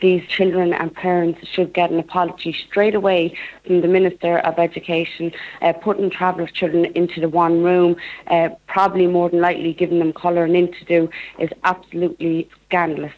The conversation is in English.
these children and parents should get an apology straight away from the Minister of Education, uh, putting traveller children into the one room, uh, probably more than likely giving them colouring in to do, is absolutely scandalous.